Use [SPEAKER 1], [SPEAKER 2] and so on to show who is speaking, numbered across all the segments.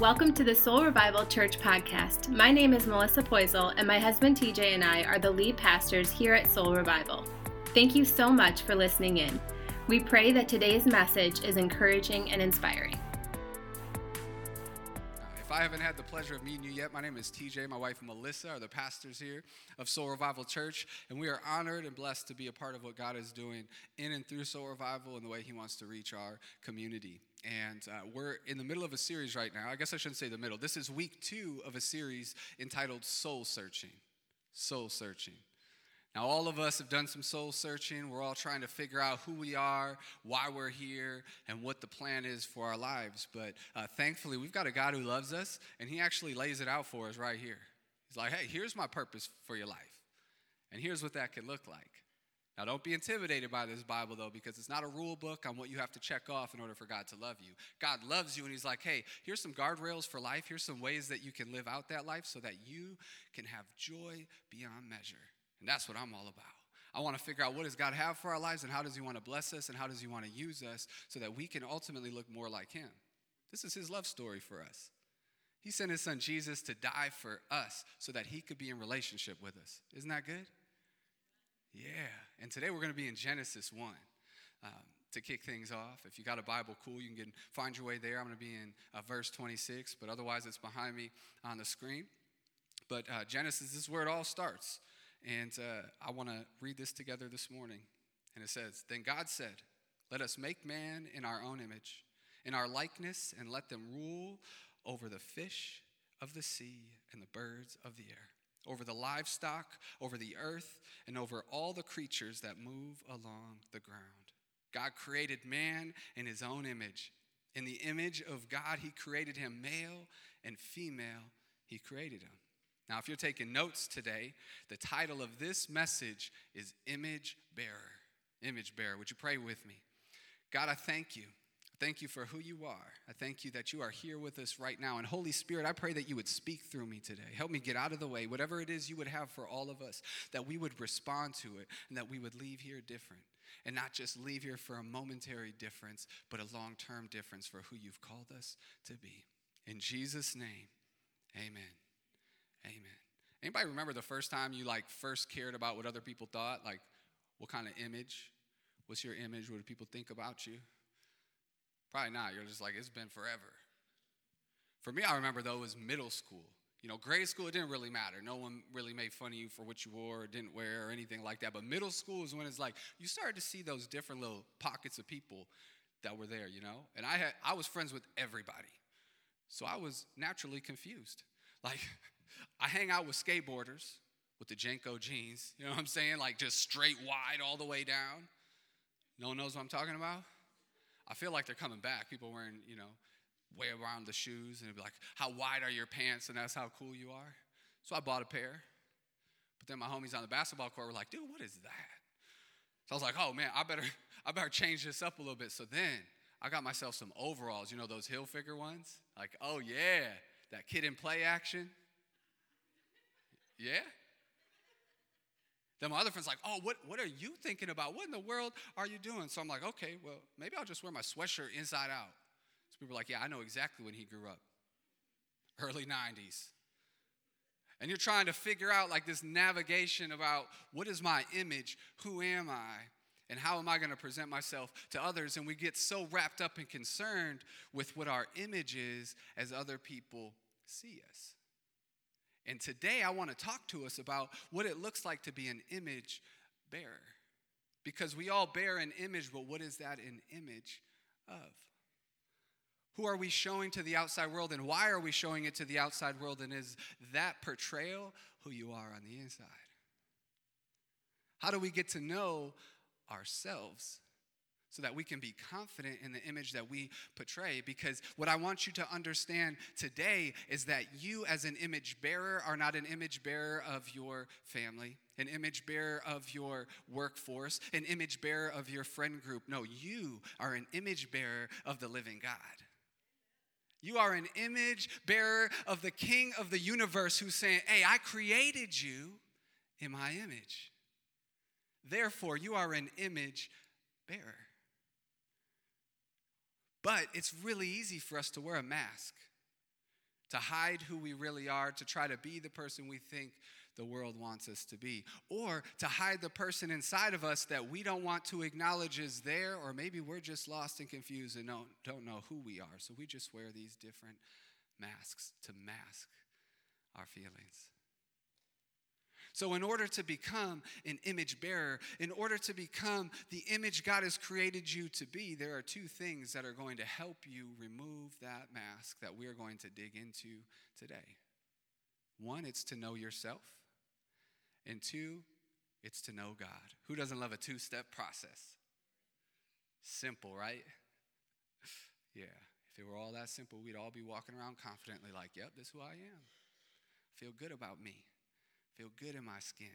[SPEAKER 1] welcome to the Soul Revival Church podcast. My name is Melissa Poisel, and my husband TJ and I are the lead pastors here at Soul Revival. Thank you so much for listening in. We pray that today's message is encouraging and inspiring.
[SPEAKER 2] If I haven't had the pleasure of meeting you yet, my name is TJ. My wife Melissa are the pastors here of Soul Revival Church, and we are honored and blessed to be a part of what God is doing in and through Soul Revival and the way He wants to reach our community. And uh, we're in the middle of a series right now. I guess I shouldn't say the middle. This is week two of a series entitled Soul Searching. Soul Searching. Now, all of us have done some soul searching. We're all trying to figure out who we are, why we're here, and what the plan is for our lives. But uh, thankfully, we've got a God who loves us, and He actually lays it out for us right here. He's like, hey, here's my purpose for your life, and here's what that could look like. Now, don't be intimidated by this Bible, though, because it's not a rule book on what you have to check off in order for God to love you. God loves you, and He's like, hey, here's some guardrails for life. Here's some ways that you can live out that life so that you can have joy beyond measure. And that's what I'm all about. I want to figure out what does God have for our lives and how does he want to bless us and how does he want to use us so that we can ultimately look more like him. This is his love story for us. He sent his son Jesus to die for us so that he could be in relationship with us. Isn't that good? Yeah. And today we're going to be in Genesis 1. Um, to kick things off, if you got a Bible, cool, you can find your way there. I'm going to be in uh, verse 26, but otherwise it's behind me on the screen. But uh, Genesis, this is where it all starts. And uh, I want to read this together this morning. And it says, Then God said, Let us make man in our own image, in our likeness, and let them rule over the fish of the sea and the birds of the air, over the livestock, over the earth, and over all the creatures that move along the ground. God created man in his own image. In the image of God, he created him, male and female, he created him. Now, if you're taking notes today, the title of this message is Image Bearer. Image Bearer. Would you pray with me? God, I thank you. Thank you for who you are. I thank you that you are here with us right now. And Holy Spirit, I pray that you would speak through me today. Help me get out of the way, whatever it is you would have for all of us, that we would respond to it and that we would leave here different. And not just leave here for a momentary difference, but a long term difference for who you've called us to be. In Jesus' name, amen. Amen. Anybody remember the first time you like first cared about what other people thought? Like what kind of image? What's your image? What do people think about you? Probably not. You're just like, it's been forever. For me, I remember though, it was middle school. You know, grade school, it didn't really matter. No one really made fun of you for what you wore or didn't wear or anything like that. But middle school is when it's like you started to see those different little pockets of people that were there, you know? And I had I was friends with everybody. So I was naturally confused. Like I hang out with skateboarders with the JNCO jeans, you know what I'm saying? Like just straight wide all the way down. No one knows what I'm talking about? I feel like they're coming back. People wearing, you know, way around the shoes and be like, how wide are your pants? And that's how cool you are. So I bought a pair. But then my homies on the basketball court were like, dude, what is that? So I was like, oh man, I better, I better change this up a little bit. So then I got myself some overalls, you know, those Hilfiger ones? Like, oh yeah, that kid in play action. Yeah? Then my other friend's like, oh, what, what are you thinking about? What in the world are you doing? So I'm like, okay, well, maybe I'll just wear my sweatshirt inside out. So people are like, yeah, I know exactly when he grew up. Early 90s. And you're trying to figure out like this navigation about what is my image? Who am I? And how am I going to present myself to others? And we get so wrapped up and concerned with what our image is as other people see us. And today I want to talk to us about what it looks like to be an image bearer. Because we all bear an image, but what is that an image of? Who are we showing to the outside world and why are we showing it to the outside world? And is that portrayal who you are on the inside? How do we get to know ourselves? So that we can be confident in the image that we portray. Because what I want you to understand today is that you, as an image bearer, are not an image bearer of your family, an image bearer of your workforce, an image bearer of your friend group. No, you are an image bearer of the living God. You are an image bearer of the King of the universe who's saying, Hey, I created you in my image. Therefore, you are an image bearer. But it's really easy for us to wear a mask. to hide who we really are, to try to be the person we think the world wants us to be, or to hide the person inside of us that we don't want to acknowledge is there, or maybe we're just lost and confused and don't, don't know who we are. So we just wear these different masks to mask our feelings. So, in order to become an image bearer, in order to become the image God has created you to be, there are two things that are going to help you remove that mask that we are going to dig into today. One, it's to know yourself, and two, it's to know God. Who doesn't love a two step process? Simple, right? Yeah. If it were all that simple, we'd all be walking around confidently, like, yep, this is who I am. Feel good about me feel good in my skin.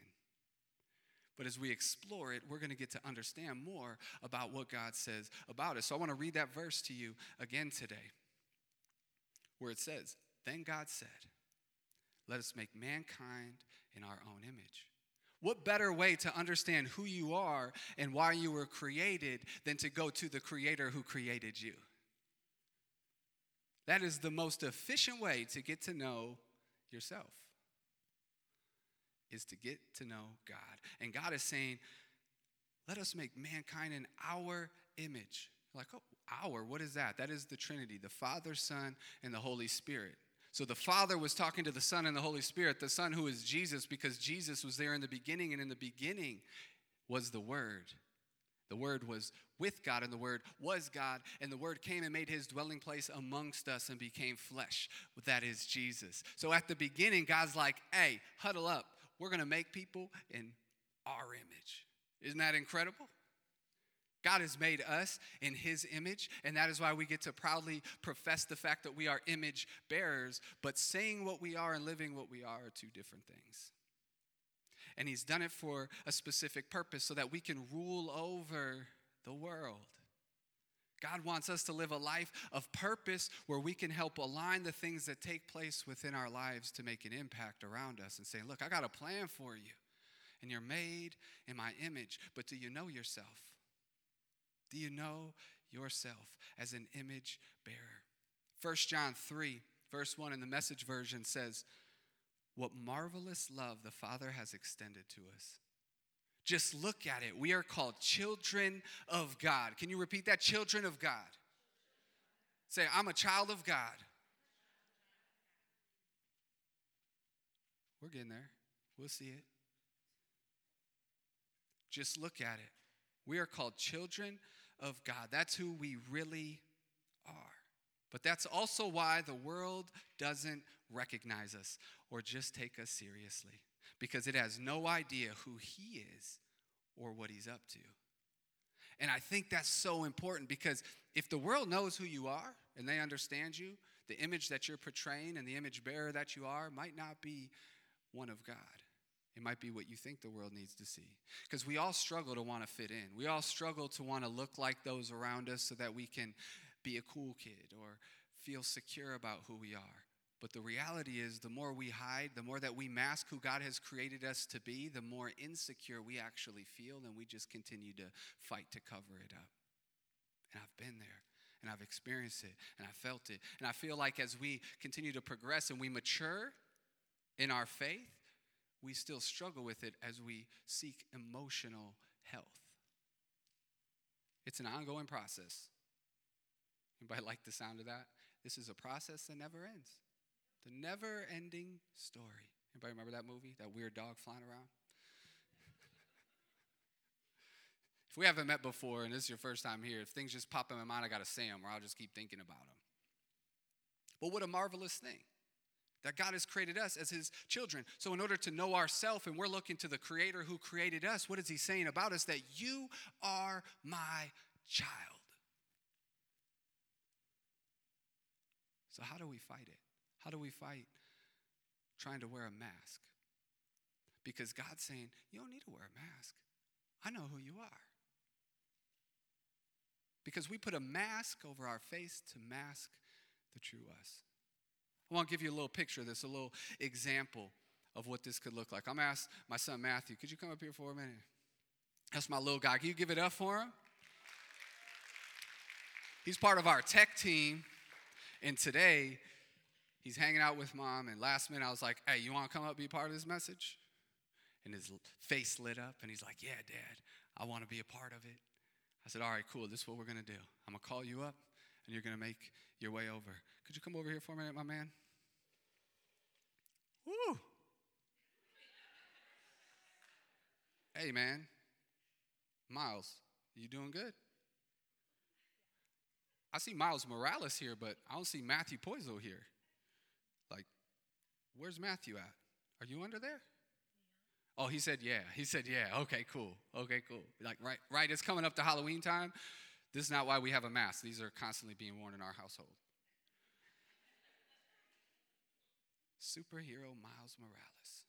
[SPEAKER 2] But as we explore it, we're going to get to understand more about what God says about us. So I want to read that verse to you again today, where it says, Then God said, Let us make mankind in our own image. What better way to understand who you are and why you were created than to go to the Creator who created you? That is the most efficient way to get to know yourself is to get to know God. And God is saying, let us make mankind in our image. Like, oh, our, what is that? That is the Trinity, the Father, Son, and the Holy Spirit. So the Father was talking to the Son and the Holy Spirit, the Son who is Jesus, because Jesus was there in the beginning, and in the beginning was the Word. The Word was with God, and the Word was God, and the Word came and made his dwelling place amongst us and became flesh. That is Jesus. So at the beginning, God's like, hey, huddle up we're going to make people in our image. Isn't that incredible? God has made us in his image, and that is why we get to proudly profess the fact that we are image bearers. But saying what we are and living what we are are two different things. And he's done it for a specific purpose so that we can rule over the world. God wants us to live a life of purpose where we can help align the things that take place within our lives to make an impact around us and say, Look, I got a plan for you, and you're made in my image. But do you know yourself? Do you know yourself as an image bearer? 1 John 3, verse 1 in the message version says, What marvelous love the Father has extended to us just look at it. We are called children of God. Can you repeat that? Children of God. Say, I'm a child of God. We're getting there. We'll see it. Just look at it. We are called children of God. That's who we really are. But that's also why the world doesn't recognize us or just take us seriously because it has no idea who he is or what he's up to. And I think that's so important because if the world knows who you are and they understand you, the image that you're portraying and the image bearer that you are might not be one of God. It might be what you think the world needs to see. Because we all struggle to want to fit in. We all struggle to want to look like those around us so that we can be a cool kid or feel secure about who we are. But the reality is, the more we hide, the more that we mask who God has created us to be, the more insecure we actually feel, and we just continue to fight to cover it up. And I've been there, and I've experienced it, and I felt it. And I feel like as we continue to progress and we mature in our faith, we still struggle with it as we seek emotional health. It's an ongoing process. Anybody like the sound of that? This is a process that never ends. The never ending story. Anybody remember that movie? That weird dog flying around? if we haven't met before and this is your first time here, if things just pop in my mind, I got to say them or I'll just keep thinking about them. But what a marvelous thing that God has created us as his children. So, in order to know ourselves, and we're looking to the creator who created us, what is he saying about us? That you are my child. So, how do we fight it? How do we fight trying to wear a mask? Because God's saying, You don't need to wear a mask. I know who you are. Because we put a mask over our face to mask the true us. I want to give you a little picture of this, a little example of what this could look like. I'm ask my son Matthew, could you come up here for a minute? That's my little guy. Can you give it up for him? He's part of our tech team, and today he's hanging out with mom, and last minute I was like, hey, you want to come up be part of this message? And his face lit up, and he's like, yeah, dad, I want to be a part of it. I said, all right, cool, this is what we're going to do. I'm going to call you up, and you're going to make your way over. Could you come over here for a minute, my man? Woo! Hey, man. Miles, you doing good? I see Miles Morales here, but I don't see Matthew Poisel here. Where's Matthew at? Are you under there? Oh, he said, yeah. He said, yeah. Okay, cool. Okay, cool. Like, right, right. It's coming up to Halloween time. This is not why we have a mask. These are constantly being worn in our household. Superhero Miles Morales.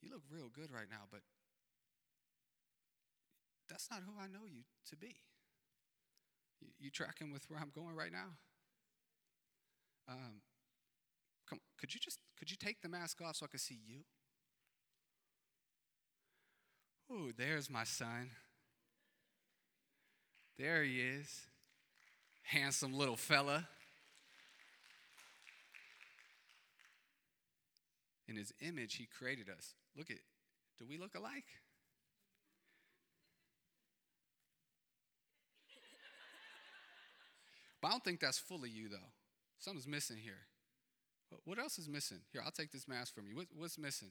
[SPEAKER 2] You look real good right now, but that's not who I know you to be. You, you tracking with where I'm going right now? Um, come, could you just could you take the mask off so I could see you? Oh, there's my son. There he is. Handsome little fella. In his image, he created us. Look at, do we look alike? But I don't think that's fully you, though. Something's missing here. What else is missing? Here, I'll take this mask from you. What, what's missing?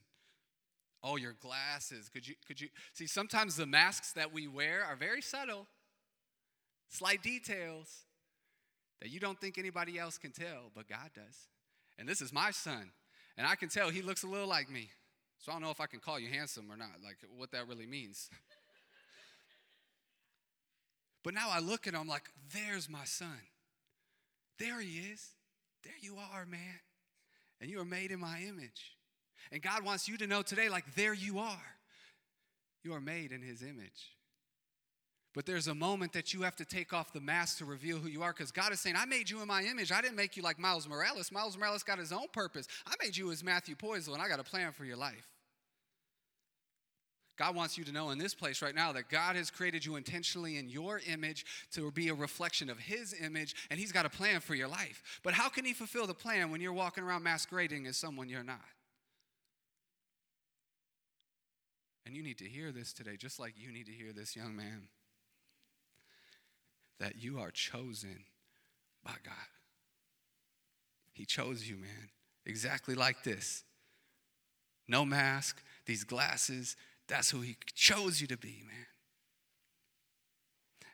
[SPEAKER 2] Oh, your glasses. Could you, could you see? Sometimes the masks that we wear are very subtle, slight details that you don't think anybody else can tell, but God does. And this is my son, and I can tell he looks a little like me. So I don't know if I can call you handsome or not, like what that really means. but now I look at him I'm like, there's my son. There he is. There you are, man. And you are made in my image. And God wants you to know today, like, there you are. You are made in his image. But there's a moment that you have to take off the mask to reveal who you are because God is saying, I made you in my image. I didn't make you like Miles Morales. Miles Morales got his own purpose. I made you as Matthew Poisel, and I got a plan for your life. God wants you to know in this place right now that God has created you intentionally in your image to be a reflection of His image, and He's got a plan for your life. But how can He fulfill the plan when you're walking around masquerading as someone you're not? And you need to hear this today, just like you need to hear this, young man, that you are chosen by God. He chose you, man, exactly like this. No mask, these glasses, that's who He chose you to be, man.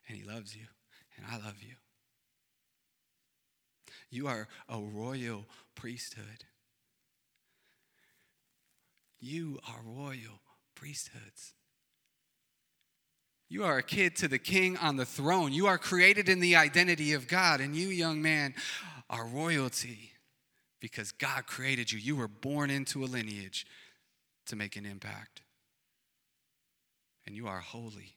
[SPEAKER 2] And He loves you, and I love you. You are a royal priesthood. You are royal priesthoods. You are a kid to the king on the throne. You are created in the identity of God, and you, young man, are royalty because God created you. You were born into a lineage to make an impact and you are holy.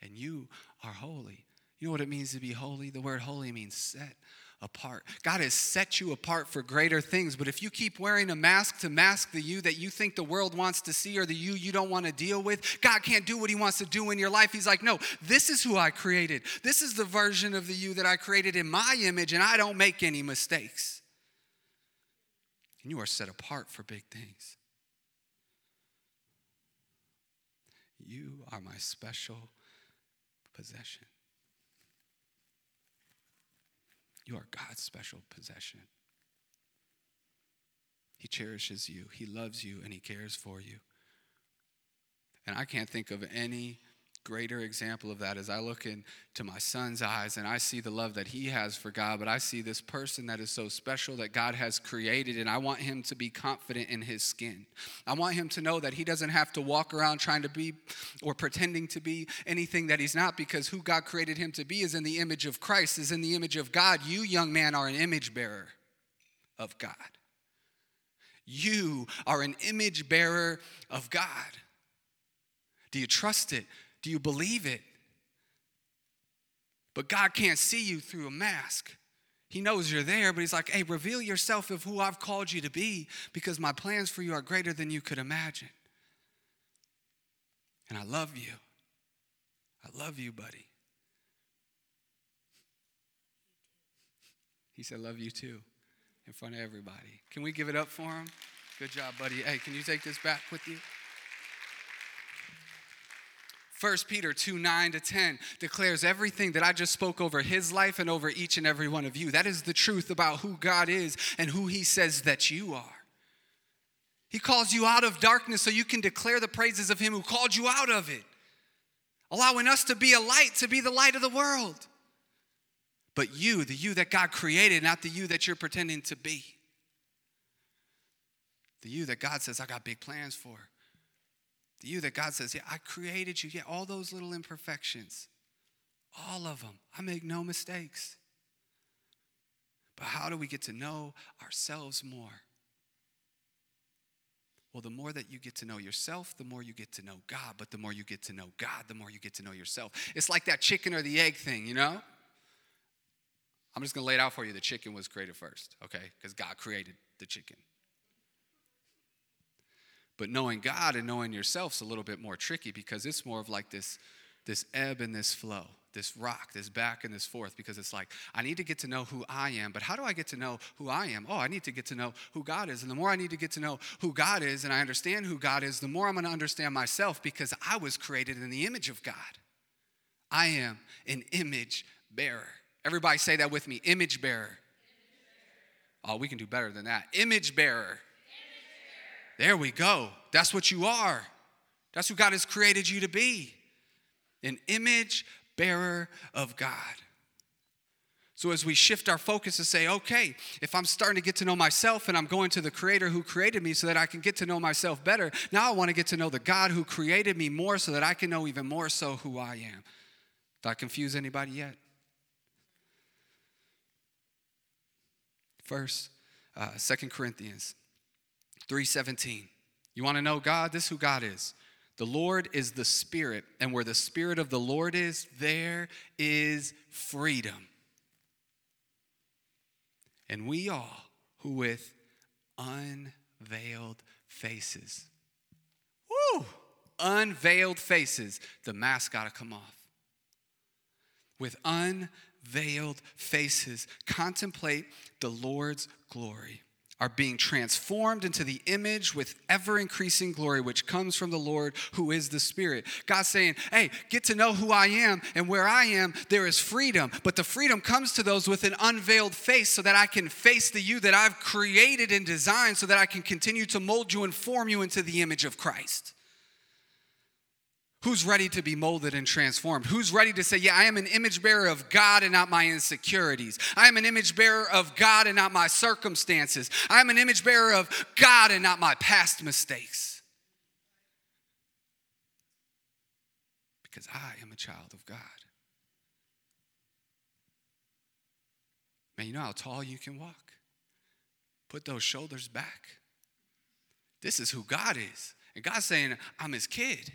[SPEAKER 2] And you are holy. You know what it means to be holy? The word holy means set apart. God has set you apart for greater things, but if you keep wearing a mask to mask the you that you think the world wants to see or the you you don't want to deal with, God can't do what He wants to do in your life. He's like, no, this is who I created. This is the version of the you that I created in my image, and I don't make any mistakes. And you are set apart for big things. You are my special possession. You are God's special possession. He cherishes you, He loves you, and He cares for you. And I can't think of any greater example of that as I look into my son's eyes and I see the love that he has for God, but I see this person that is so special that God has created, and I want him to be confident in his skin. I want him to know that he doesn't have to walk around trying to be or pretending to be anything that he's not because who God created him to be is in the image of Christ, is in the image of God. You, young man, are an image bearer of God. You are an image bearer of God. Do you trust it? Do you believe it? But God can't see you through a mask. He knows you're there, but He's like, hey, reveal yourself of who I've called you to be because my plans for you are greater than you could imagine. And I love you. I love you, buddy. He said, Love you too. in front of everybody. Can we give it up for him? Good job, buddy. Hey, can you take this back with you? 1 Peter 2 9 to 10 declares everything that I just spoke over his life and over each and every one of you. That is the truth about who God is and who he says that you are. He calls you out of darkness so you can declare the praises of him who called you out of it, allowing us to be a light, to be the light of the world. But you, the you that God created, not the you that you're pretending to be. The you that God says, I got big plans for. You that God says, Yeah, I created you. Yeah, all those little imperfections, all of them. I make no mistakes. But how do we get to know ourselves more? Well, the more that you get to know yourself, the more you get to know God. But the more you get to know God, the more you get to know yourself. It's like that chicken or the egg thing, you know? I'm just gonna lay it out for you. The chicken was created first, okay? Because God created the chicken. But knowing God and knowing yourself is a little bit more tricky because it's more of like this, this ebb and this flow, this rock, this back and this forth, because it's like, I need to get to know who I am, but how do I get to know who I am? Oh, I need to get to know who God is. And the more I need to get to know who God is and I understand who God is, the more I'm gonna understand myself because I was created in the image of God. I am an image bearer. Everybody say that with me image bearer. Oh, we can do better than that. Image bearer. There we go. That's what you are. That's who God has created you to be an image bearer of God. So, as we shift our focus to say, okay, if I'm starting to get to know myself and I'm going to the Creator who created me so that I can get to know myself better, now I want to get to know the God who created me more so that I can know even more so who I am. Did I confuse anybody yet? First, uh, 2 Corinthians 3:17. You want to know God? This is who God is. The Lord is the Spirit, and where the Spirit of the Lord is, there is freedom. And we all who with unveiled faces, woo, unveiled faces, the mask got to come off. With unveiled faces, contemplate the Lord's glory are being transformed into the image with ever increasing glory, which comes from the Lord who is the Spirit. God's saying, Hey, get to know who I am, and where I am, there is freedom. But the freedom comes to those with an unveiled face so that I can face the you that I've created and designed so that I can continue to mold you and form you into the image of Christ. Who's ready to be molded and transformed? Who's ready to say, Yeah, I am an image bearer of God and not my insecurities? I am an image bearer of God and not my circumstances. I am an image bearer of God and not my past mistakes. Because I am a child of God. Man, you know how tall you can walk? Put those shoulders back. This is who God is. And God's saying, I'm his kid.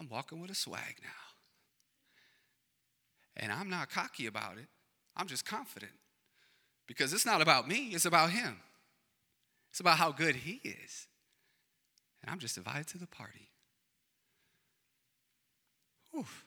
[SPEAKER 2] I'm walking with a swag now. And I'm not cocky about it, I'm just confident. Because it's not about me, it's about Him. It's about how good He is. And I'm just invited to the party. Oof.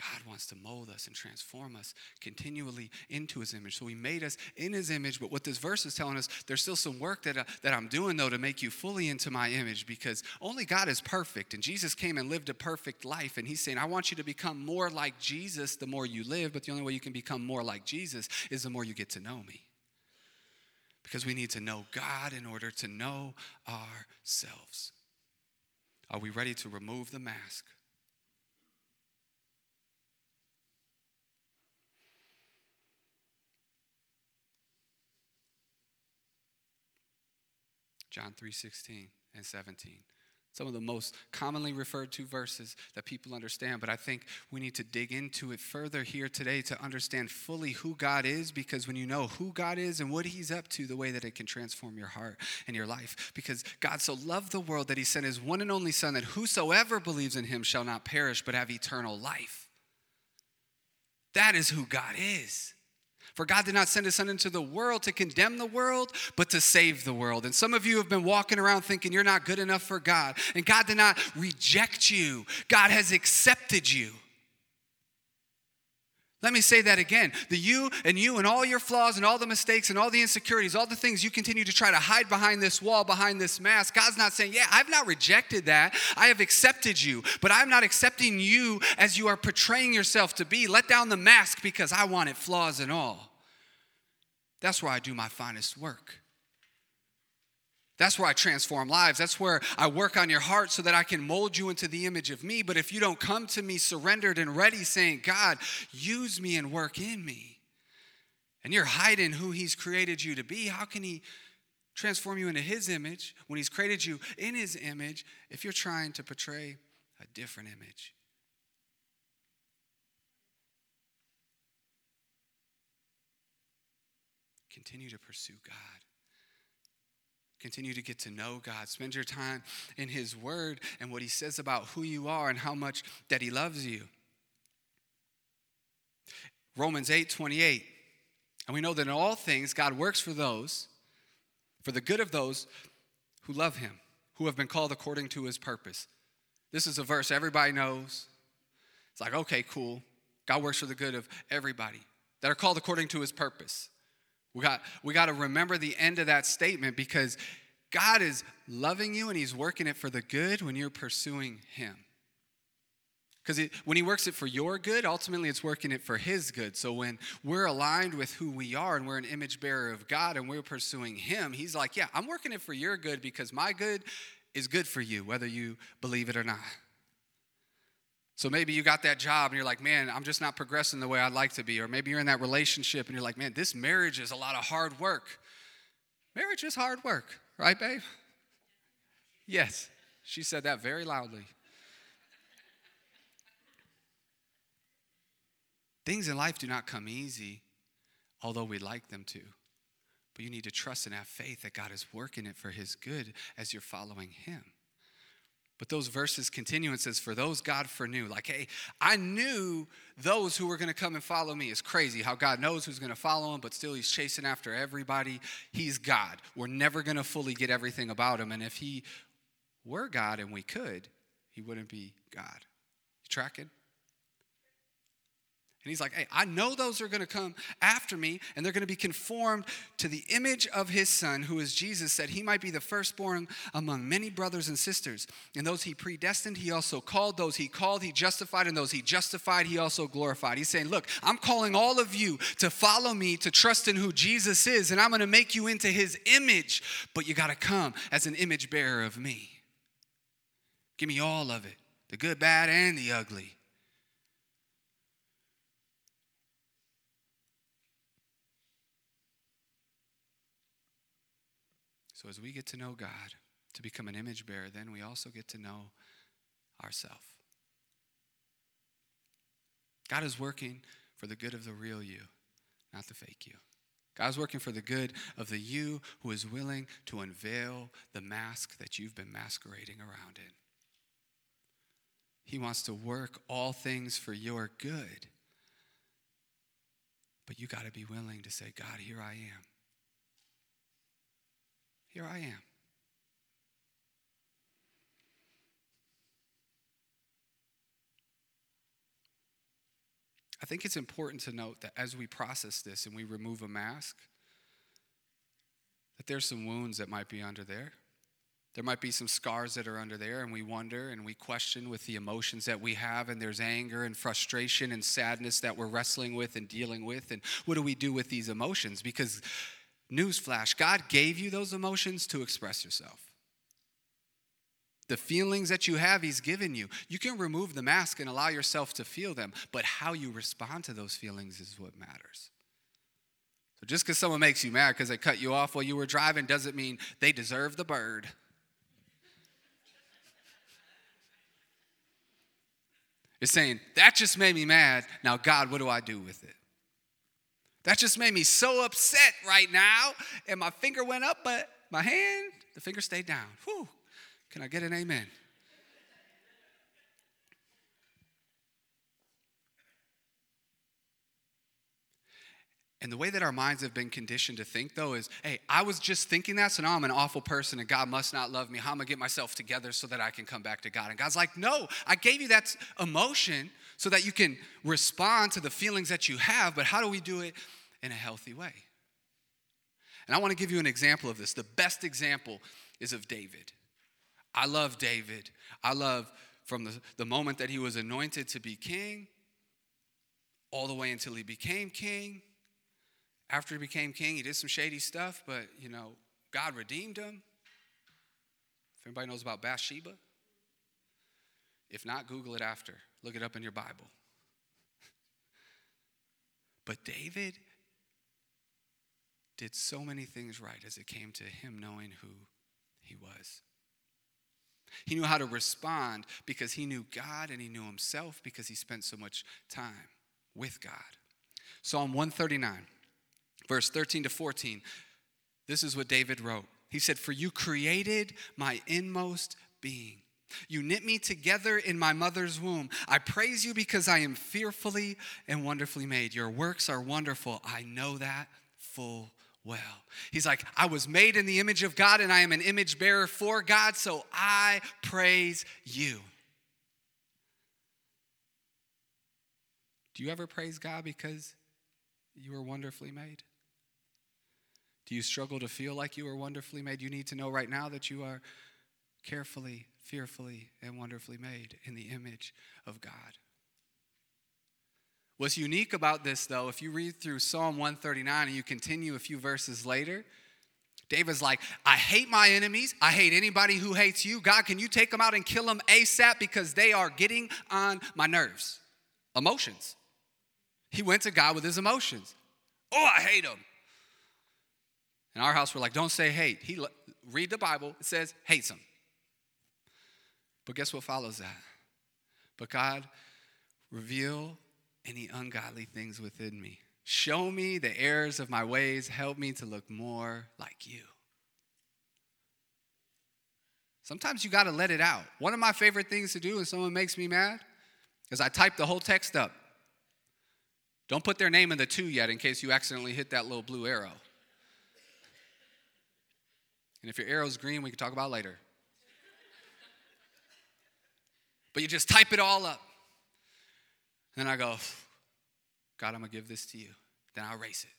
[SPEAKER 2] God wants to mold us and transform us continually into his image. So he made us in his image, but what this verse is telling us, there's still some work that, uh, that I'm doing though to make you fully into my image because only God is perfect. And Jesus came and lived a perfect life. And he's saying, I want you to become more like Jesus the more you live, but the only way you can become more like Jesus is the more you get to know me. Because we need to know God in order to know ourselves. Are we ready to remove the mask? John 3:16 and 17. Some of the most commonly referred to verses that people understand, but I think we need to dig into it further here today to understand fully who God is because when you know who God is and what he's up to, the way that it can transform your heart and your life. Because God so loved the world that he sent his one and only son that whosoever believes in him shall not perish but have eternal life. That is who God is. For God did not send his son into the world to condemn the world, but to save the world. And some of you have been walking around thinking you're not good enough for God. And God did not reject you, God has accepted you. Let me say that again. The you and you and all your flaws and all the mistakes and all the insecurities, all the things you continue to try to hide behind this wall, behind this mask, God's not saying, Yeah, I've not rejected that. I have accepted you, but I'm not accepting you as you are portraying yourself to be. Let down the mask because I want it, flaws and all. That's where I do my finest work. That's where I transform lives. That's where I work on your heart so that I can mold you into the image of me. But if you don't come to me surrendered and ready, saying, God, use me and work in me, and you're hiding who He's created you to be, how can He transform you into His image when He's created you in His image if you're trying to portray a different image? Continue to pursue God. Continue to get to know God. Spend your time in His Word and what He says about who you are and how much that He loves you. Romans 8 28. And we know that in all things, God works for those, for the good of those who love Him, who have been called according to His purpose. This is a verse everybody knows. It's like, okay, cool. God works for the good of everybody that are called according to His purpose. We got, we got to remember the end of that statement because God is loving you and He's working it for the good when you're pursuing Him. Because when He works it for your good, ultimately it's working it for His good. So when we're aligned with who we are and we're an image bearer of God and we're pursuing Him, He's like, yeah, I'm working it for your good because my good is good for you, whether you believe it or not. So maybe you got that job and you're like, man, I'm just not progressing the way I'd like to be. Or maybe you're in that relationship and you're like, man, this marriage is a lot of hard work. Marriage is hard work, right, babe? Yes, she said that very loudly. Things in life do not come easy, although we like them to. But you need to trust and have faith that God is working it for His good as you're following Him. But those verses continue and says, For those God foreknew, like, hey, I knew those who were going to come and follow me. It's crazy how God knows who's going to follow him, but still he's chasing after everybody. He's God. We're never going to fully get everything about him. And if he were God and we could, he wouldn't be God. You tracking? And he's like, hey, I know those are going to come after me, and they're going to be conformed to the image of his son, who is Jesus, said he might be the firstborn among many brothers and sisters. And those he predestined, he also called. Those he called, he justified. And those he justified, he also glorified. He's saying, look, I'm calling all of you to follow me, to trust in who Jesus is, and I'm going to make you into his image. But you got to come as an image bearer of me. Give me all of it the good, bad, and the ugly. So as we get to know God, to become an image bearer, then we also get to know ourselves. God is working for the good of the real you, not the fake you. God is working for the good of the you who is willing to unveil the mask that you've been masquerading around in. He wants to work all things for your good. But you got to be willing to say, God, here I am. Here I am. I think it's important to note that as we process this and we remove a mask, that there's some wounds that might be under there. There might be some scars that are under there, and we wonder and we question with the emotions that we have, and there's anger and frustration and sadness that we're wrestling with and dealing with. And what do we do with these emotions? Because Newsflash God gave you those emotions to express yourself. The feelings that you have, He's given you. You can remove the mask and allow yourself to feel them, but how you respond to those feelings is what matters. So just because someone makes you mad because they cut you off while you were driving doesn't mean they deserve the bird. It's saying, that just made me mad. Now, God, what do I do with it? That just made me so upset right now. And my finger went up, but my hand, the finger stayed down. Whew. Can I get an amen? And the way that our minds have been conditioned to think, though, is hey, I was just thinking that, so now I'm an awful person and God must not love me. How am I going to get myself together so that I can come back to God? And God's like, no, I gave you that emotion so that you can respond to the feelings that you have, but how do we do it in a healthy way? And I want to give you an example of this. The best example is of David. I love David. I love from the, the moment that he was anointed to be king all the way until he became king. After he became king, he did some shady stuff, but you know, God redeemed him. If anybody knows about Bathsheba, if not, Google it after. Look it up in your Bible. But David did so many things right as it came to him knowing who he was. He knew how to respond because he knew God and he knew himself because he spent so much time with God. Psalm 139, verse 13 to 14. This is what David wrote. He said, For you created my inmost being. You knit me together in my mother's womb. I praise you because I am fearfully and wonderfully made. Your works are wonderful. I know that full well. He's like, I was made in the image of God and I am an image bearer for God, so I praise you. Do you ever praise God because you were wonderfully made? Do you struggle to feel like you are wonderfully made? You need to know right now that you are carefully, fearfully, and wonderfully made in the image of God. What's unique about this, though, if you read through Psalm 139 and you continue a few verses later, David's like, I hate my enemies. I hate anybody who hates you. God, can you take them out and kill them ASAP because they are getting on my nerves? Emotions. He went to God with his emotions. Oh, I hate them. In our house, we're like, don't say hate. He read the Bible. It says hates them. But guess what follows that? But God, reveal any ungodly things within me. Show me the errors of my ways. Help me to look more like you. Sometimes you got to let it out. One of my favorite things to do when someone makes me mad is I type the whole text up. Don't put their name in the to yet in case you accidentally hit that little blue arrow. And if your arrow's green, we can talk about later. But you just type it all up. Then I go, God, I'm going to give this to you. Then I'll erase it.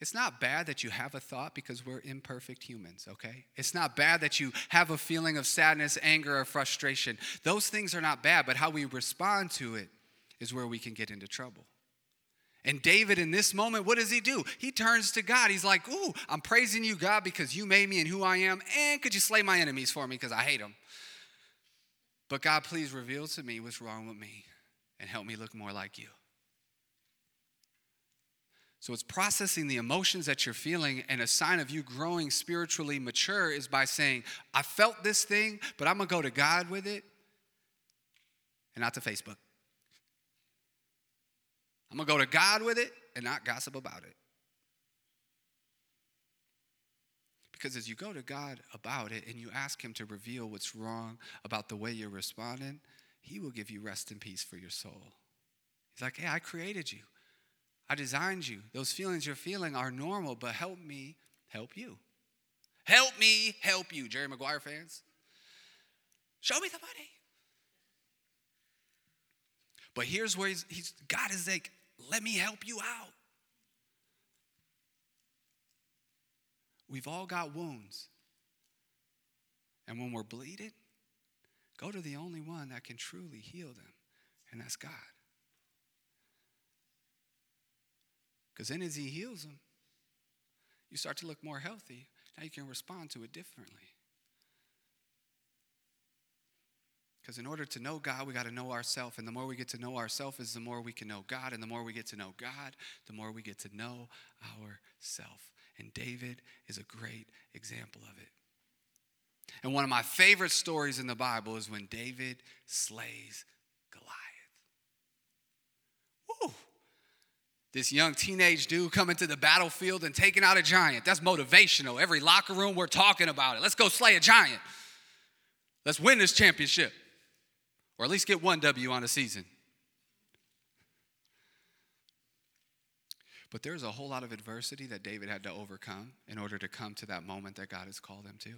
[SPEAKER 2] It's not bad that you have a thought because we're imperfect humans, okay? It's not bad that you have a feeling of sadness, anger, or frustration. Those things are not bad, but how we respond to it is where we can get into trouble. And David, in this moment, what does he do? He turns to God. He's like, Ooh, I'm praising you, God, because you made me and who I am. And could you slay my enemies for me because I hate them? But God, please reveal to me what's wrong with me and help me look more like you. So it's processing the emotions that you're feeling, and a sign of you growing spiritually mature is by saying, I felt this thing, but I'm gonna go to God with it and not to Facebook. I'm gonna go to God with it and not gossip about it. Because as you go to God about it and you ask Him to reveal what's wrong about the way you're responding, He will give you rest and peace for your soul. He's like, hey, I created you, I designed you. Those feelings you're feeling are normal, but help me help you. Help me help you, Jerry Maguire fans. Show me the money. But here's where he's, he's God is like, let me help you out. We've all got wounds. And when we're bleeding, go to the only one that can truly heal them, and that's God. Because then as He heals them, you start to look more healthy. Now you can respond to it differently. Because in order to know God, we got to know ourselves. And the more we get to know ourselves, is the more we can know God. And the more we get to know God, the more we get to know ourselves. And David is a great example of it. And one of my favorite stories in the Bible is when David slays Goliath. Woo! This young teenage dude coming to the battlefield and taking out a giant. That's motivational. Every locker room, we're talking about it. Let's go slay a giant. Let's win this championship. Or at least get one W on a season. But there's a whole lot of adversity that David had to overcome in order to come to that moment that God has called him to.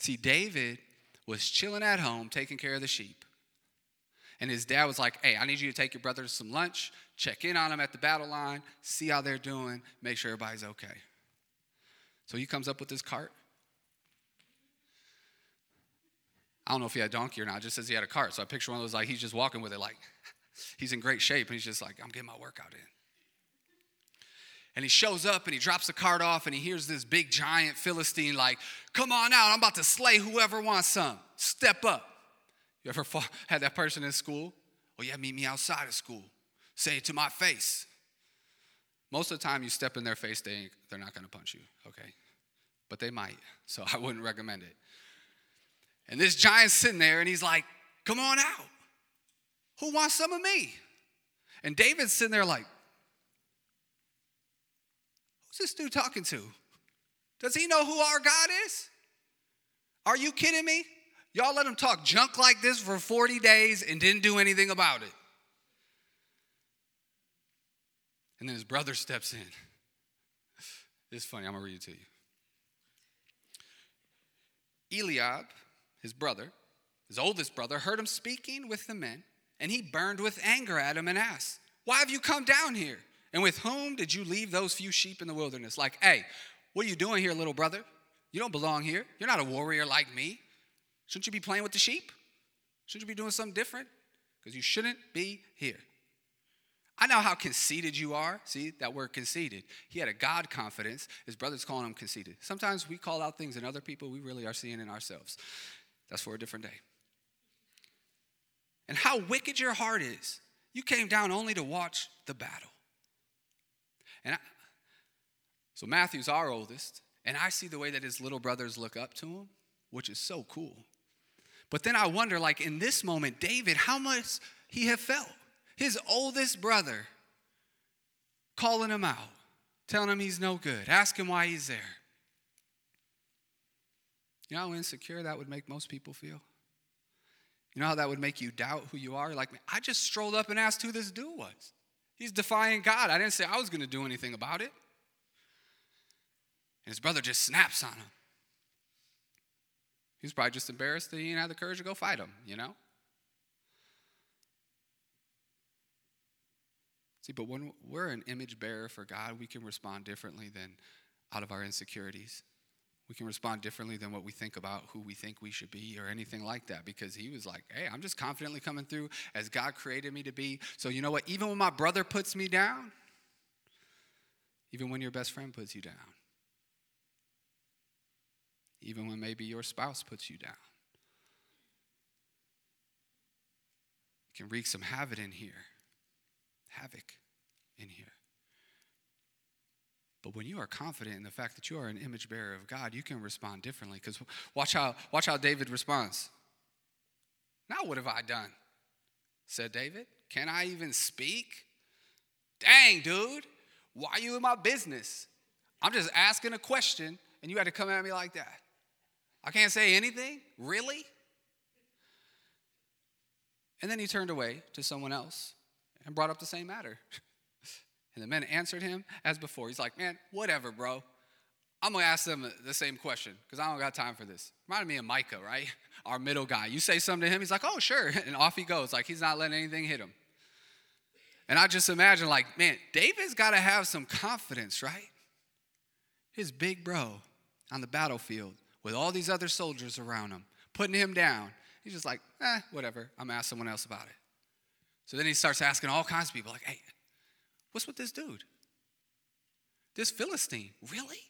[SPEAKER 2] See, David was chilling at home taking care of the sheep. And his dad was like, Hey, I need you to take your brother to some lunch, check in on them at the battle line, see how they're doing, make sure everybody's okay. So he comes up with his cart. I don't know if he had a donkey or not, it just says he had a cart. So I picture one of those like he's just walking with it, like he's in great shape, and he's just like, I'm getting my workout in. And he shows up and he drops the cart off and he hears this big giant Philistine like, Come on out, I'm about to slay whoever wants some. Step up. You ever had that person in school? Oh, yeah, meet me outside of school. Say it to my face. Most of the time, you step in their face, they, they're not to punch you, okay? But they might, so I wouldn't recommend it. And this giant's sitting there and he's like, Come on out. Who wants some of me? And David's sitting there like, Who's this dude talking to? Does he know who our God is? Are you kidding me? Y'all let him talk junk like this for 40 days and didn't do anything about it. And then his brother steps in. It's funny, I'm gonna read it to you. Eliab, his brother, his oldest brother, heard him speaking with the men, and he burned with anger at him and asked, Why have you come down here? And with whom did you leave those few sheep in the wilderness? Like, hey, what are you doing here, little brother? You don't belong here. You're not a warrior like me. Shouldn't you be playing with the sheep? Shouldn't you be doing something different? Because you shouldn't be here. I know how conceited you are. See that word conceited. He had a God confidence. His brother's calling him conceited. Sometimes we call out things in other people we really are seeing in ourselves. That's for a different day. And how wicked your heart is. You came down only to watch the battle. And I, so Matthew's our oldest, and I see the way that his little brothers look up to him, which is so cool. But then I wonder, like in this moment, David, how much he have felt. His oldest brother calling him out, telling him he's no good, asking why he's there. You know how insecure that would make most people feel? You know how that would make you doubt who you are? Like, I just strolled up and asked who this dude was. He's defying God. I didn't say I was going to do anything about it. And his brother just snaps on him. He's probably just embarrassed that he didn't have the courage to go fight him, you know? See, but when we're an image bearer for God, we can respond differently than out of our insecurities. We can respond differently than what we think about who we think we should be or anything like that because he was like, hey, I'm just confidently coming through as God created me to be. So, you know what? Even when my brother puts me down, even when your best friend puts you down, even when maybe your spouse puts you down, you can wreak some havoc in here. Havoc in here. But when you are confident in the fact that you are an image bearer of God, you can respond differently. Because watch how, watch how David responds. Now, what have I done? Said David. Can I even speak? Dang, dude. Why are you in my business? I'm just asking a question, and you had to come at me like that. I can't say anything? Really? And then he turned away to someone else and brought up the same matter. And the men answered him as before. He's like, man, whatever, bro. I'm gonna ask them the same question because I don't got time for this. Reminded me of Micah, right? Our middle guy. You say something to him, he's like, oh, sure. And off he goes. Like he's not letting anything hit him. And I just imagine, like, man, David's got to have some confidence, right? His big bro on the battlefield with all these other soldiers around him, putting him down. He's just like, eh, whatever. I'm gonna ask someone else about it. So then he starts asking all kinds of people, like, hey, What's with this dude? This Philistine, really?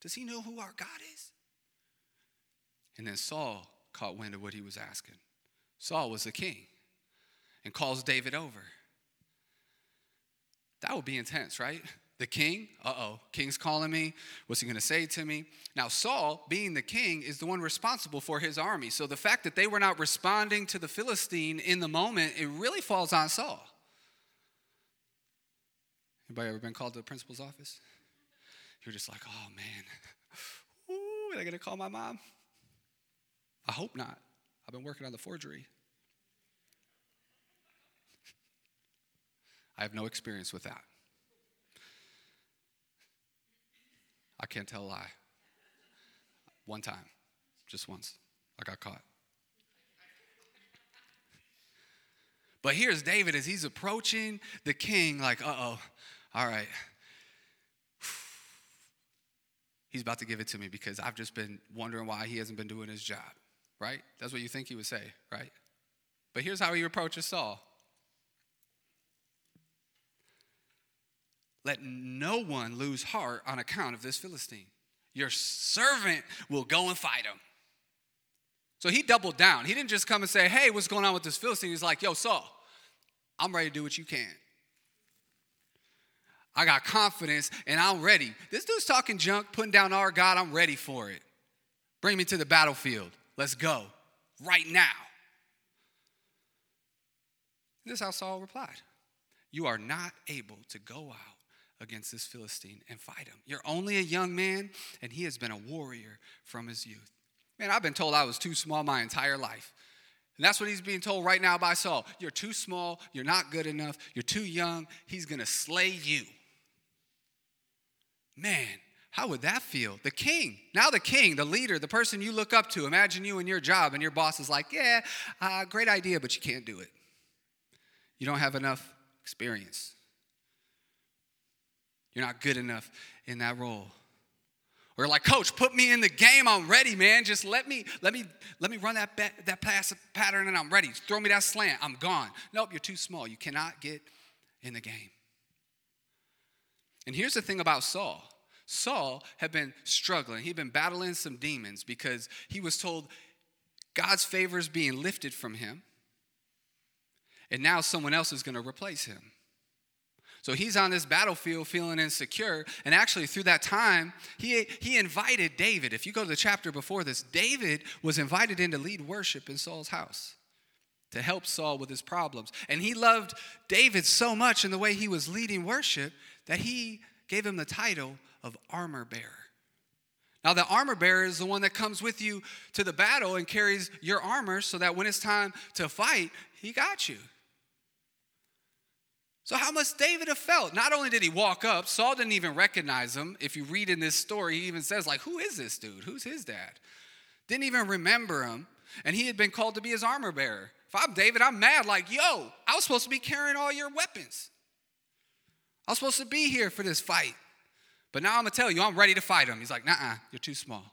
[SPEAKER 2] Does he know who our God is? And then Saul caught wind of what he was asking. Saul was the king and calls David over. That would be intense, right? The king, uh oh, king's calling me. What's he gonna say to me? Now, Saul, being the king, is the one responsible for his army. So the fact that they were not responding to the Philistine in the moment, it really falls on Saul. Anybody ever been called to the principal's office? You're just like, oh man, ooh, am I gonna call my mom? I hope not. I've been working on the forgery. I have no experience with that. I can't tell a lie. One time, just once, I got caught. But here's David as he's approaching the king, like, uh oh, all right. He's about to give it to me because I've just been wondering why he hasn't been doing his job, right? That's what you think he would say, right? But here's how he approaches Saul Let no one lose heart on account of this Philistine. Your servant will go and fight him. So he doubled down. He didn't just come and say, Hey, what's going on with this Philistine? He's like, Yo, Saul, I'm ready to do what you can. I got confidence and I'm ready. This dude's talking junk, putting down our God. I'm ready for it. Bring me to the battlefield. Let's go right now. This is how Saul replied You are not able to go out against this Philistine and fight him. You're only a young man, and he has been a warrior from his youth. Man, I've been told I was too small my entire life. And that's what he's being told right now by Saul. You're too small. You're not good enough. You're too young. He's to slay you. Man, how would that feel? The king, now the king, the leader, the person you look up to. Imagine you in your job and your boss is like, yeah, uh, great idea, but you can't do it. You don't have enough experience. You're not good enough in that role. Or like, coach, put me in the game. I'm ready, man. Just let me, let me, let me run that that pass pattern, and I'm ready. Throw me that slant. I'm gone. Nope, you're too small. You cannot get in the game. And here's the thing about Saul. Saul had been struggling. He'd been battling some demons because he was told God's favor is being lifted from him, and now someone else is going to replace him. So he's on this battlefield feeling insecure. And actually, through that time, he, he invited David. If you go to the chapter before this, David was invited in to lead worship in Saul's house to help Saul with his problems. And he loved David so much in the way he was leading worship that he gave him the title of armor bearer. Now, the armor bearer is the one that comes with you to the battle and carries your armor so that when it's time to fight, he got you. So, how must David have felt? Not only did he walk up, Saul didn't even recognize him. If you read in this story, he even says, like, who is this dude? Who's his dad? Didn't even remember him. And he had been called to be his armor bearer. If I'm David, I'm mad, like, yo, I was supposed to be carrying all your weapons. I was supposed to be here for this fight. But now I'm gonna tell you, I'm ready to fight him. He's like, nah, you're too small.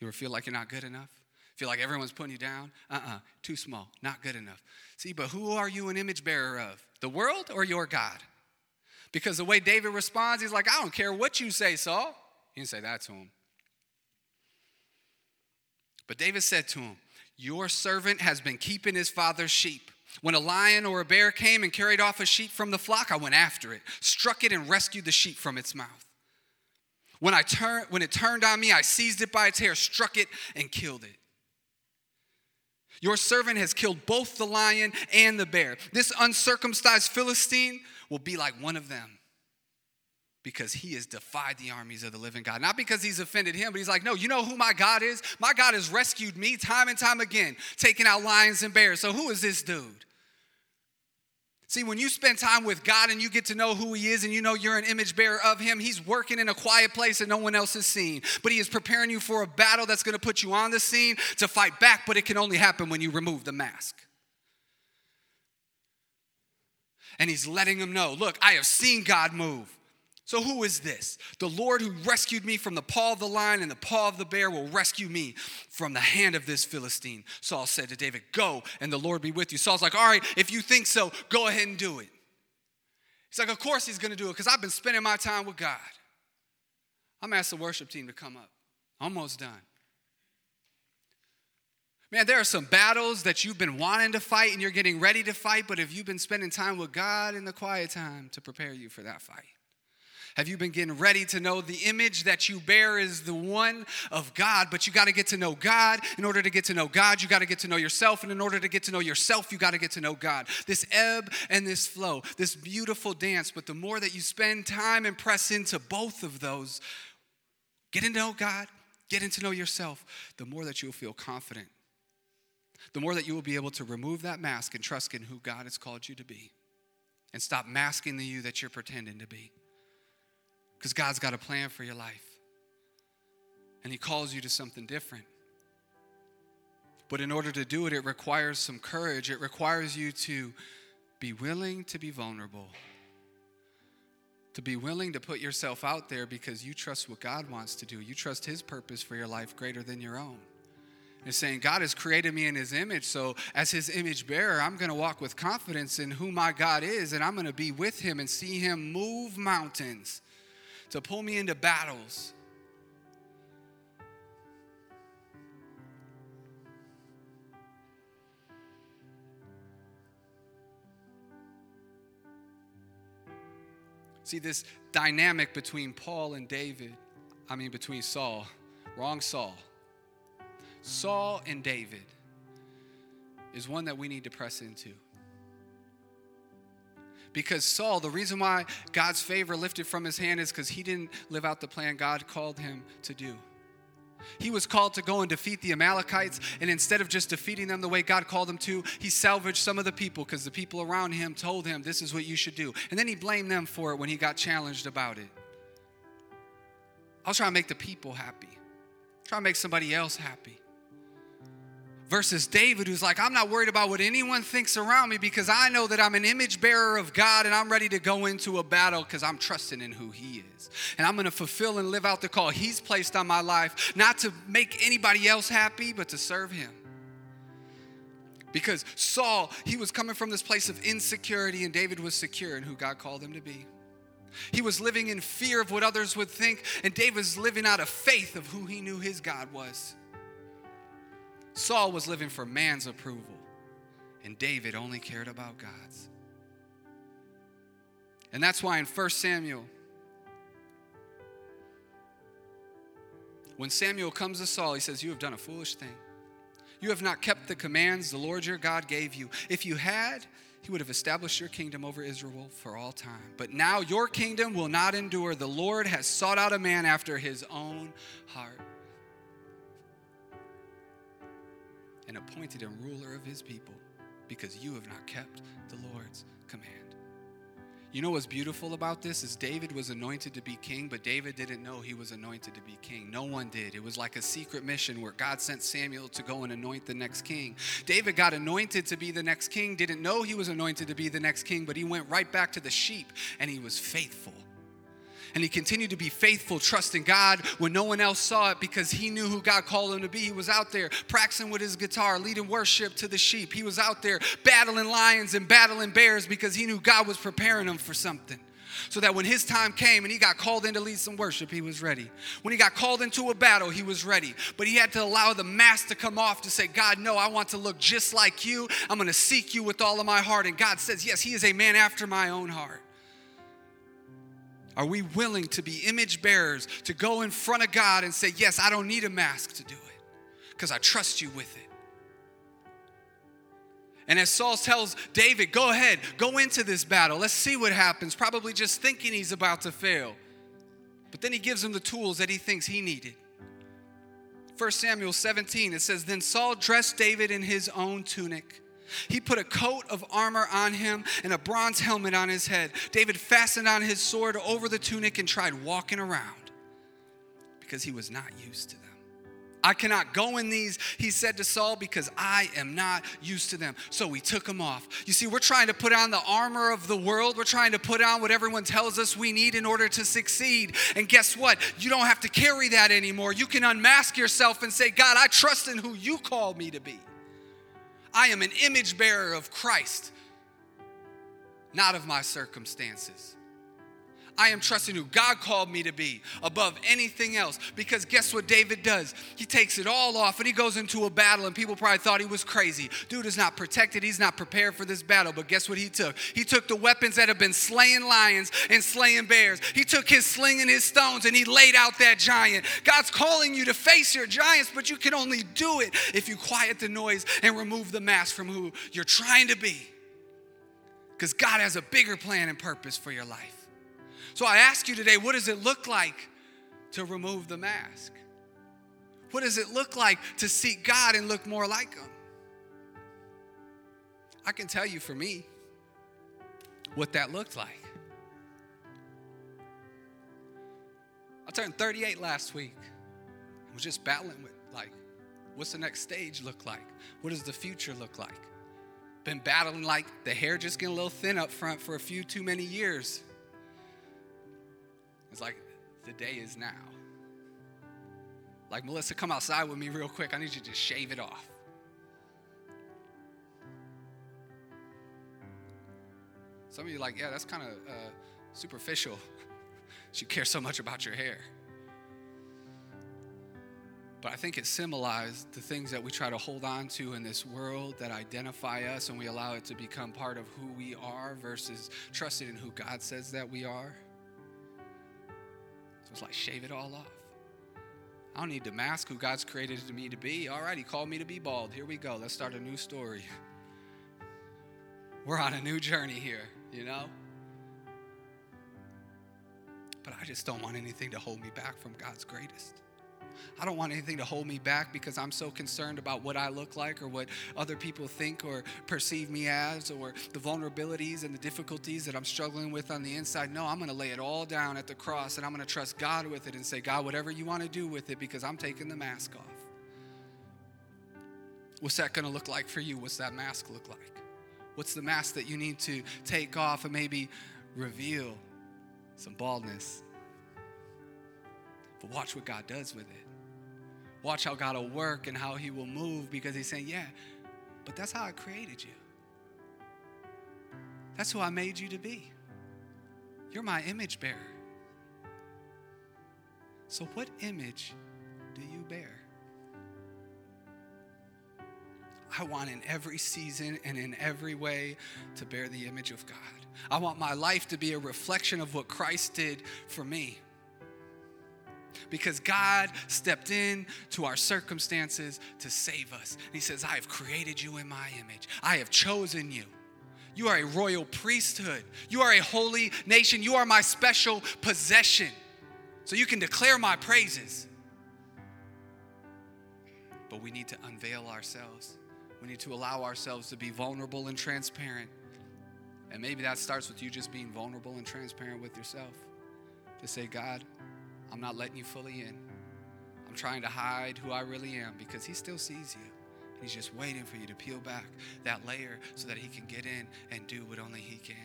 [SPEAKER 2] You ever feel like you're not good enough? Feel like everyone's putting you down? Uh uh-uh, uh, too small, not good enough. See, but who are you an image bearer of? The world or your God? Because the way David responds, he's like, I don't care what you say, Saul. He didn't say that to him. But David said to him, Your servant has been keeping his father's sheep. When a lion or a bear came and carried off a sheep from the flock, I went after it, struck it, and rescued the sheep from its mouth. When, I turn, when it turned on me, I seized it by its hair, struck it, and killed it. Your servant has killed both the lion and the bear. This uncircumcised Philistine will be like one of them because he has defied the armies of the living God. Not because he's offended him, but he's like, no, you know who my God is? My God has rescued me time and time again, taking out lions and bears. So who is this dude? See, when you spend time with God and you get to know who He is and you know you're an image bearer of Him, He's working in a quiet place that no one else has seen. But He is preparing you for a battle that's going to put you on the scene to fight back, but it can only happen when you remove the mask. And He's letting them know look, I have seen God move. So, who is this? The Lord who rescued me from the paw of the lion and the paw of the bear will rescue me from the hand of this Philistine. Saul said to David, Go, and the Lord be with you. Saul's like, All right, if you think so, go ahead and do it. He's like, Of course he's gonna do it because I've been spending my time with God. I'm gonna ask the worship team to come up. Almost done. Man, there are some battles that you've been wanting to fight and you're getting ready to fight, but have you been spending time with God in the quiet time to prepare you for that fight? Have you been getting ready to know the image that you bear is the one of God? But you got to get to know God. In order to get to know God, you got to get to know yourself. And in order to get to know yourself, you got to get to know God. This ebb and this flow, this beautiful dance. But the more that you spend time and press into both of those, getting to know God, getting to know yourself, the more that you'll feel confident. The more that you will be able to remove that mask and trust in who God has called you to be and stop masking the you that you're pretending to be. Because God's got a plan for your life. And He calls you to something different. But in order to do it, it requires some courage. It requires you to be willing to be vulnerable, to be willing to put yourself out there because you trust what God wants to do. You trust His purpose for your life greater than your own. And saying, God has created me in His image, so as His image bearer, I'm going to walk with confidence in who my God is, and I'm going to be with Him and see Him move mountains to pull me into battles See, this dynamic between Paul and David, I mean, between Saul, wrong Saul. Saul and David is one that we need to press into. Because Saul, the reason why God's favor lifted from his hand is because he didn't live out the plan God called him to do. He was called to go and defeat the Amalekites, and instead of just defeating them the way God called him to, he salvaged some of the people because the people around him told him, This is what you should do. And then he blamed them for it when he got challenged about it. I was trying to make the people happy, trying to make somebody else happy versus David, who's like, I'm not worried about what anyone thinks around me because I know that I'm an image bearer of God and I'm ready to go into a battle because I'm trusting in who He is. And I'm going to fulfill and live out the call He's placed on my life, not to make anybody else happy, but to serve Him. Because Saul, he was coming from this place of insecurity, and David was secure in who God called him to be. He was living in fear of what others would think, and David was living out of faith of who he knew his God was. Saul was living for man's approval, and David only cared about God's. And that's why in 1 Samuel, when Samuel comes to Saul, he says, You have done a foolish thing. You have not kept the commands the Lord your God gave you. If you had, he would have established your kingdom over Israel for all time. But now your kingdom will not endure. The Lord has sought out a man after his own heart and appointed him ruler of his people because you have not kept the Lord's command. You know what's beautiful about this is David was anointed to be king, but David didn't know he was anointed to be king. No one did. It was like a secret mission where God sent Samuel to go and anoint the next king. David got anointed to be the next king, didn't know he was anointed to be the next king, but he went right back to the sheep and he was faithful. And he continued to be faithful, trusting God when no one else saw it because he knew who God called him to be. He was out there practicing with his guitar, leading worship to the sheep. He was out there battling lions and battling bears because he knew God was preparing him for something so that when his time came and he got called in to lead some worship, he was ready. When he got called into a battle, he was ready. But he had to allow the mask to come off to say, God, no, I want to look just like you. I'm going to seek you with all of my heart. And God says, Yes, he is a man after my own heart. Are we willing to be image bearers, to go in front of God and say, Yes, I don't need a mask to do it because I trust you with it? And as Saul tells David, Go ahead, go into this battle. Let's see what happens. Probably just thinking he's about to fail. But then he gives him the tools that he thinks he needed. 1 Samuel 17, it says, Then Saul dressed David in his own tunic he put a coat of armor on him and a bronze helmet on his head. David fastened on his sword over the tunic and tried walking around because he was not used to them. I cannot go in these, he said to Saul, because I am not used to them. So we took them off. You see, we're trying to put on the armor of the world. We're trying to put on what everyone tells us we need in order to succeed. And guess what? You don't have to carry that anymore. You can unmask yourself and say, God, I trust in who you called me to be. I am an image bearer of Christ, not of my circumstances. I am trusting who God called me to be above anything else. Because guess what David does? He takes it all off and he goes into a battle, and people probably thought he was crazy. Dude is not protected, he's not prepared for this battle. But guess what he took? He took the weapons that have been slaying lions and slaying bears. He took his sling and his stones and he laid out that giant. God's calling you to face your giants, but you can only do it if you quiet the noise and remove the mask from who you're trying to be. Because God has a bigger plan and purpose for your life. So I ask you today, what does it look like to remove the mask? What does it look like to seek God and look more like Him? I can tell you for me what that looked like. I turned 38 last week. I was just battling with like What's the next stage look like? What does the future look like? Been battling like the hair just getting a little thin up front for a few too many years. It's like the day is now. Like, Melissa, come outside with me real quick. I need you to just shave it off. Some of you like, yeah, that's kind of uh, superficial. you care so much about your hair. But I think it symbolized the things that we try to hold on to in this world that identify us and we allow it to become part of who we are versus trusting in who God says that we are. So it's like shave it all off. I don't need to mask who God's created me to be. All right, He called me to be bald. Here we go. Let's start a new story. We're on a new journey here, you know? But I just don't want anything to hold me back from God's greatest. I don't want anything to hold me back because I'm so concerned about what I look like or what other people think or perceive me as or the vulnerabilities and the difficulties that I'm struggling with on the inside. No, I'm going to lay it all down at the cross and I'm going to trust God with it and say, God, whatever you want to do with it because I'm taking the mask off. What's that going to look like for you? What's that mask look like? What's the mask that you need to take off and maybe reveal some baldness? But watch what God does with it. Watch how God will work and how He will move because He's saying, Yeah, but that's how I created you. That's who I made you to be. You're my image bearer. So, what image do you bear? I want in every season and in every way to bear the image of God. I want my life to be a reflection of what Christ did for me because God stepped in to our circumstances to save us. And He says, I have created you in my image, I have chosen you. You are a royal priesthood. You are a holy nation. You are my special possession. So you can declare my praises. But we need to unveil ourselves. We need to allow ourselves to be vulnerable and transparent. And maybe that starts with you just being vulnerable and transparent with yourself. To say, God, I'm not letting you fully in. I'm trying to hide who I really am because He still sees you. He's just waiting for you to peel back that layer so that He can get in and do what only He can.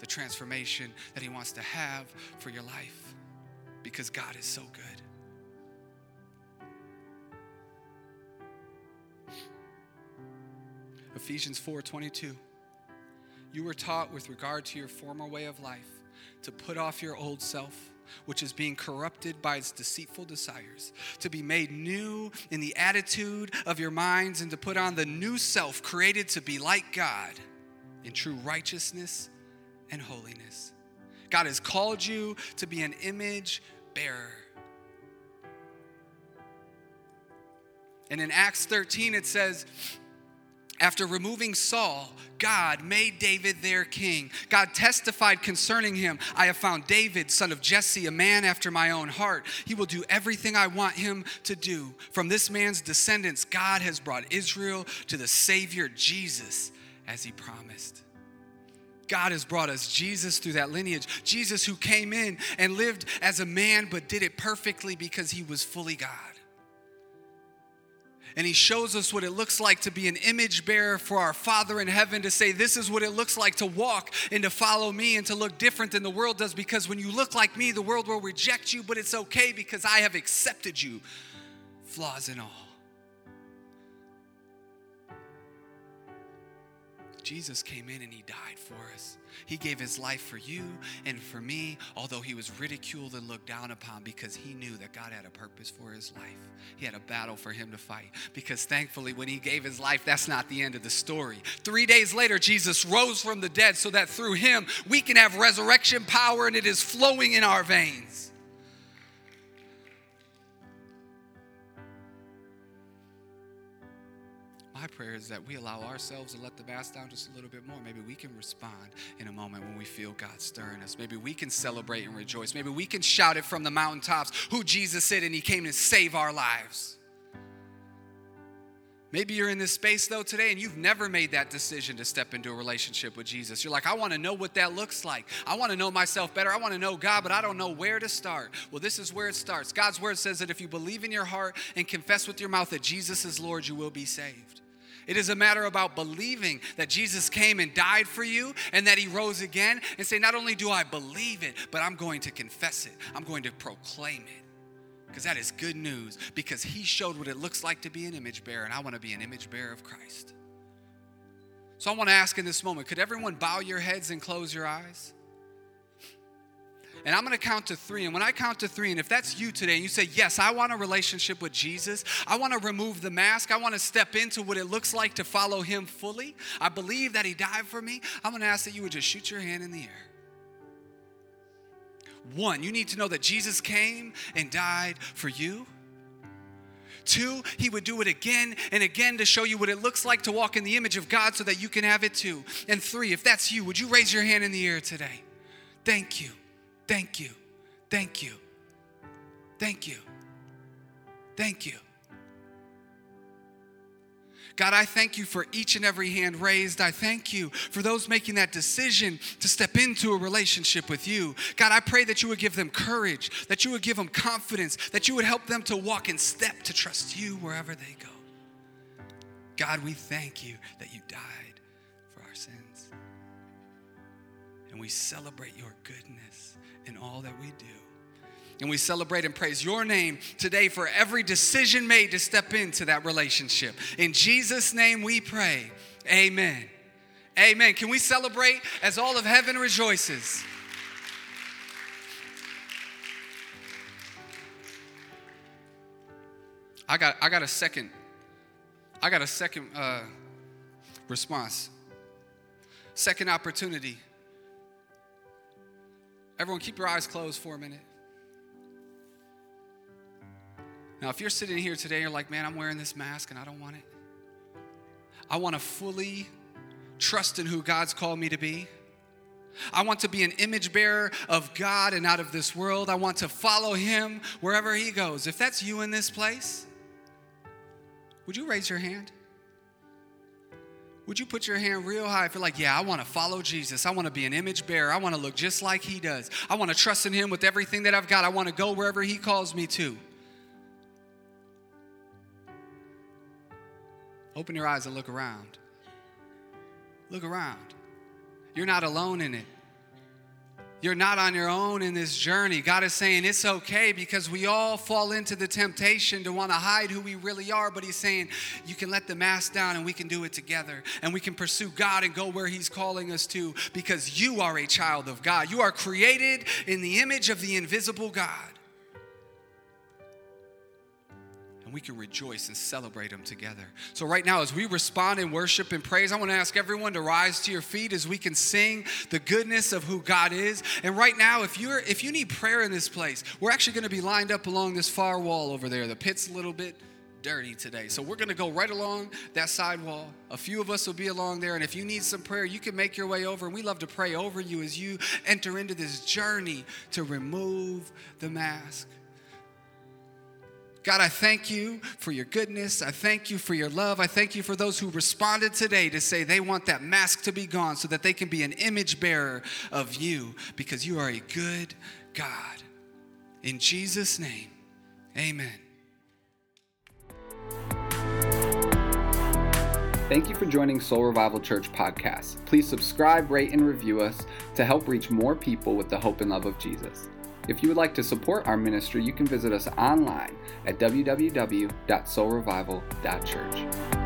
[SPEAKER 2] The transformation that He wants to have for your life because God is so good. Ephesians 4:22 You were taught with regard to your former way of life to put off your old self which is being corrupted by its deceitful desires, to be made new in the attitude of your minds, and to put on the new self created to be like God in true righteousness and holiness. God has called you to be an image bearer. And in Acts 13, it says, after removing Saul, God made David their king. God testified concerning him I have found David, son of Jesse, a man after my own heart. He will do everything I want him to do. From this man's descendants, God has brought Israel to the Savior Jesus, as he promised. God has brought us Jesus through that lineage. Jesus, who came in and lived as a man, but did it perfectly because he was fully God and he shows us what it looks like to be an image bearer for our Father in heaven to say, This is what it looks like to walk and to follow me and to look different than the world does. Because when you look like me, the world will reject you, but it's okay because I have accepted you, flaws and all. Jesus came in and he died for us. He gave his life for you and for me, although he was ridiculed and looked down upon because he knew that God had a purpose for his life. He had a battle for him to fight. Because thankfully, when he gave his life, that's not the end of the story. Three days later, Jesus rose from the dead so that through him we can have resurrection power and it is flowing in our veins. Is that we allow ourselves to let the bass down just a little bit more. Maybe we can respond in a moment when we feel God stirring us. Maybe we can celebrate and rejoice. Maybe we can shout it from the mountaintops who Jesus said and he came to save our lives. Maybe you're in this space though today and you've never made that decision to step into a relationship with Jesus. You're like, I want to know what that looks like. I want to know myself better. I want to know God, but I don't know where to start. Well, this is where it starts. God's word says that if you believe in your heart and confess with your mouth that Jesus is Lord, you will be saved. It is a matter about believing that Jesus came and died for you and that he rose again and say, not only do I believe it, but I'm going to confess it. I'm going to proclaim it because that is good news because he showed what it looks like to be an image bearer, and I want to be an image bearer of Christ. So I want to ask in this moment could everyone bow your heads and close your eyes? And I'm to count to three. And when I count to three, and if that's you today, and you say, Yes, I want a relationship with Jesus, I want to remove the mask, I want to step into what it looks like to follow him fully, I believe that he died for me, I'm to ask that you would just shoot your hand in the air. One, you need to know that Jesus came and died for you. Two, he would do it again and again to show you what it looks like to walk in the image of God so that you can have it too. And three, if that's you, would you raise your hand in the air today? Thank you. Thank you. Thank you. Thank you. Thank you. God, I thank you for each and every hand raised. I thank you for those making that decision to step into a relationship with you. God, I pray that you would give them courage, that you would give them confidence, that you would help them to walk in step to trust you wherever they go. God, we thank you that you died for our sins. And we celebrate your goodness in all that we do. And we celebrate and praise your name today for every decision made to step into that relationship. In Jesus' name we pray. Amen. Amen. Can we celebrate as all of heaven rejoices? I got, I got a second, I got a second uh, response. Second opportunity. Everyone, keep your eyes closed for a minute. Now, if you're sitting here today, you're like, man, I'm wearing this mask and I don't want it. I want to fully trust in who God's called me to be. I want to be an image bearer of God and out of this world. I want to follow Him wherever He goes. If that's you in this place, would you raise your hand? Would you put your hand real high if you're like, yeah, I want to follow Jesus. I want to be an image bearer. I want to look just like He does. I want to trust in Him with everything that I've got. I want to go wherever He calls me to. Open your eyes and look around. Look around. You're not alone in it. You're not on your own in this journey. God is saying it's okay because we all fall into the temptation to want to hide who we really are. But He's saying you can let the mask down and we can do it together. And we can pursue God and go where He's calling us to because you are a child of God. You are created in the image of the invisible God. And we can rejoice and celebrate them together. So, right now, as we respond in worship and praise, I want to ask everyone to rise to your feet as we can sing the goodness of who God is. And right now, if you're if you need prayer in this place, we're actually going to be lined up along this far wall over there. The pit's a little bit dirty today. So we're going to go right along that side wall. A few of us will be along there. And if you need some prayer, you can make your way over. And we love to pray over you as you enter into this journey to remove the mask. God, I thank you for your goodness. I thank you for your love. I thank you for those who responded today to say they want that mask to be gone so that they can be an image bearer of you because you are a good God. In Jesus' name, amen.
[SPEAKER 3] Thank you for joining Soul Revival Church podcast. Please subscribe, rate, and review us to help reach more people with the hope and love of Jesus. If you would like to support our ministry, you can visit us online at www.soulrevival.church.